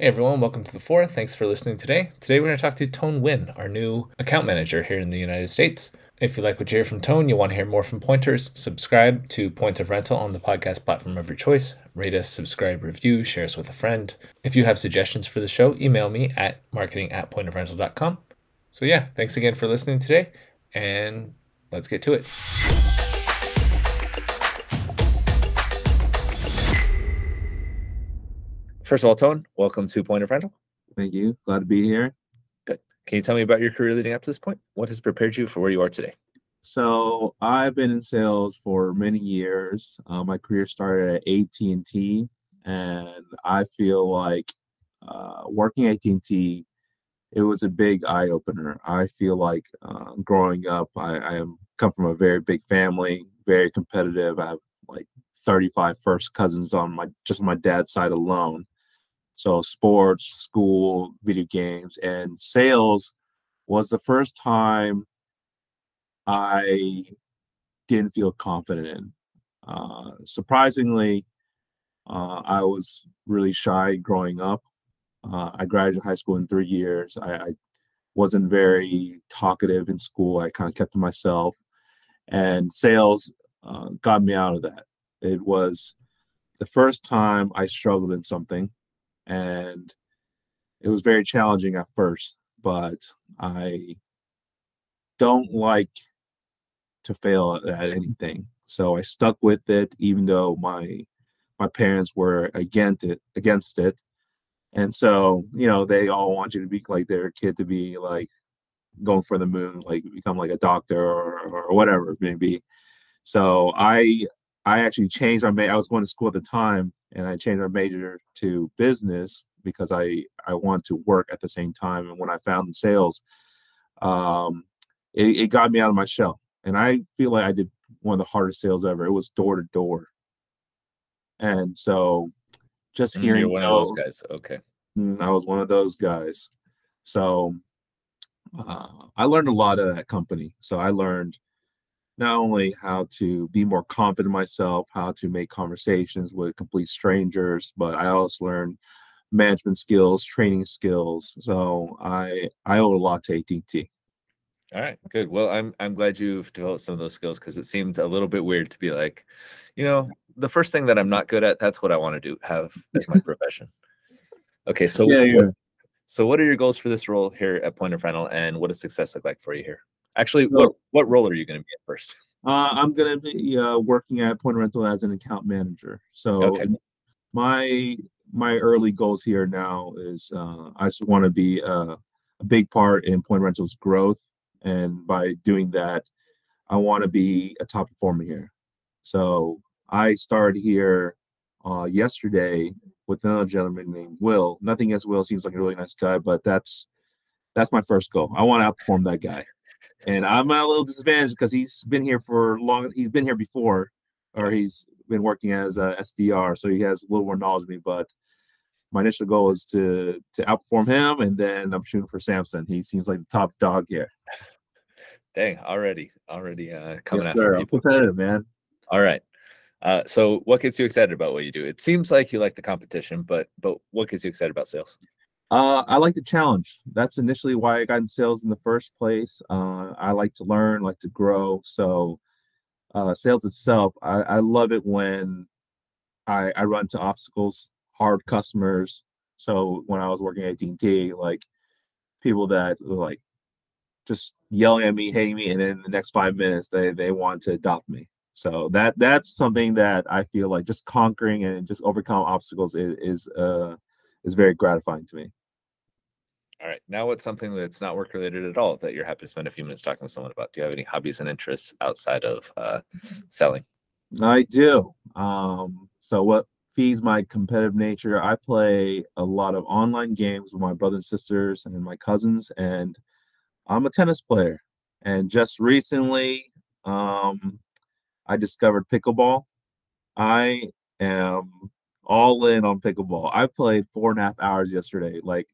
Hey everyone, welcome to the fourth. Thanks for listening today. Today we're going to talk to Ton Nguyen, our new account manager here in the United States. If you like what you hear from Ton, you want to hear more from Pointers, subscribe to Point of Rental on the podcast platform of your choice. Rate us, subscribe, review, share us with a friend. If you have suggestions for the show, email me at marketing at pointofrental.com. So yeah, thanks again for listening today, and let's get to it. First of all, Ton, welcome to Point of Rental. Thank you. Glad to be here. Good. Can you tell me about your career leading up to this point? What has prepared you for where you are today? So I've been in sales for many years. Uh, my career started at AT&T, and I feel like uh, working at AT&T, it was a big eye opener. I feel like uh, growing up, I, I am come from a very big family, very competitive. I have like 35 first cousins on my just my dad's side alone so sports, school, video games, and sales was the first time I didn't feel confident in. Uh, surprisingly, uh, I was really shy growing up. Uh, I graduated high school in three years. I, I wasn't very talkative in school. I kind of kept to myself, and sales uh, got me out of that. It was the first time I struggled in something and it was very challenging at first but i don't like to fail at anything. So i stuck with it even though my my parents were against it against it. And so you know they all want you to be like their kid to be like going for the moon like become like a doctor or, or whatever it may be. So i i actually changed my i was going to school at the time and I changed my major to business because I I want to work at the same time. And when I found sales, um, it, it got me out of my shell. And I feel like I did one of the hardest sales ever. It was door to door, and so just Mm, hearing one of those guys. Okay. Mm, I was one of those guys. So uh, I learned a lot of that company. So I learned not only how to be more confident in myself, how to make conversations with complete strangers, but I also learned management skills, training skills. So I I owe a lot to AT&T. All right, good. Well, I'm I'm glad you've developed some of those skills because it seemed a little bit weird to be like, you know, the first thing that I'm not good at, that's what I want to do, have as my profession. Okay, so Yeah, yeah. so what are your goals for this role here at Point of Rental, and what does success look like for you here? Actually, So- what what role are you going to be at first? Uh, I'm gonna be uh, working at Point Rental as an account manager. So Okay. my my early goals here now is uh, I just want to be a, a big part in Point Rental's growth, and by doing that, I want to be a top performer here. So I started here uh, yesterday with another gentleman named Will. Nothing against Will; seems like a really nice guy, but that's that's my first goal. I want to outperform that guy, and I'm at a little disadvantage because he's been here for long. He's been here before, or he's been working as a SDR, so he has a little more knowledge than me. But my initial goal is to to outperform him, and then I'm shooting for Samson. He seems like the top dog here. Dang, already, already uh, coming Yes, after people. competitive, man. All right. Uh, so, what gets you excited about what you do? It seems like you like the competition, but but what gets you excited about sales? Uh, I like the challenge. That's initially why I got in sales in the first place. Uh, I like to learn, like to grow. So, uh, sales itself, I, I love it when I, I run into obstacles, hard customers. So when I was working at AT&T, like people that were like just yelling at me, hating me, and then the next five minutes they they want to adopt me. So that that's something that I feel like just conquering and just overcome obstacles is is uh is very gratifying to me. All right. Now, what's something that's not work related at all that you're happy to spend a few minutes talking with someone about? Do you have any hobbies and interests outside of uh, selling? I do. Um, so what feeds my competitive nature? I play a lot of online games with my brothers and sisters and my cousins, and I'm a tennis player. And just recently, um, I discovered pickleball. I am all in on pickleball. I played four and a half hours yesterday. Like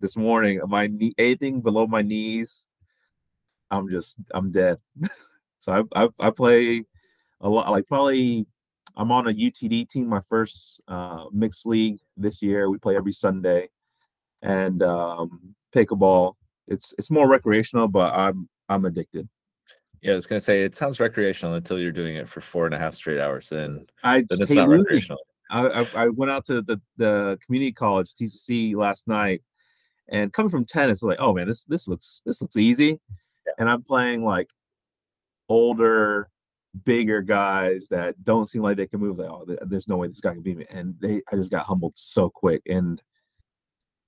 this morning, my knee, anything below my knees, I'm just I'm dead. so I I, I play a lot like probably I'm on a UTD team, my first uh, mixed league this year. We play every Sunday, and um, pickleball. It's it's more recreational, but I'm I'm addicted. Yeah, I was gonna say it sounds recreational until you're doing it for four and a half straight hours. Then I then it's not losing. recreational. I, I I went out to the the community college TCC last night, and coming from tennis, like, oh man, this this looks this looks easy, and I'm playing like older, bigger guys that don't seem like they can move. Like, oh, there's no way this guy can beat me, and they I just got humbled so quick, and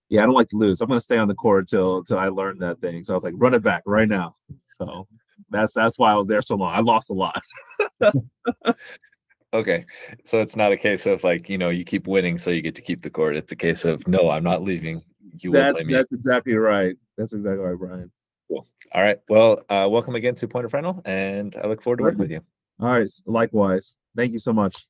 yeah, I don't like to lose. I'm gonna stay on the court till until I learn that thing. So I was like, run it back right now. So that's that's why I was there so long. I lost a lot. Okay, so it's not a case of like you know you keep winning, so you get to keep the court. It's a case of no, I'm not leaving. You will That's me. that's exactly right. That's exactly right, Brian. Cool. All right. Well, uh, welcome again to Point of Rental, and I look forward to working with you. All right, likewise. Thank you so much.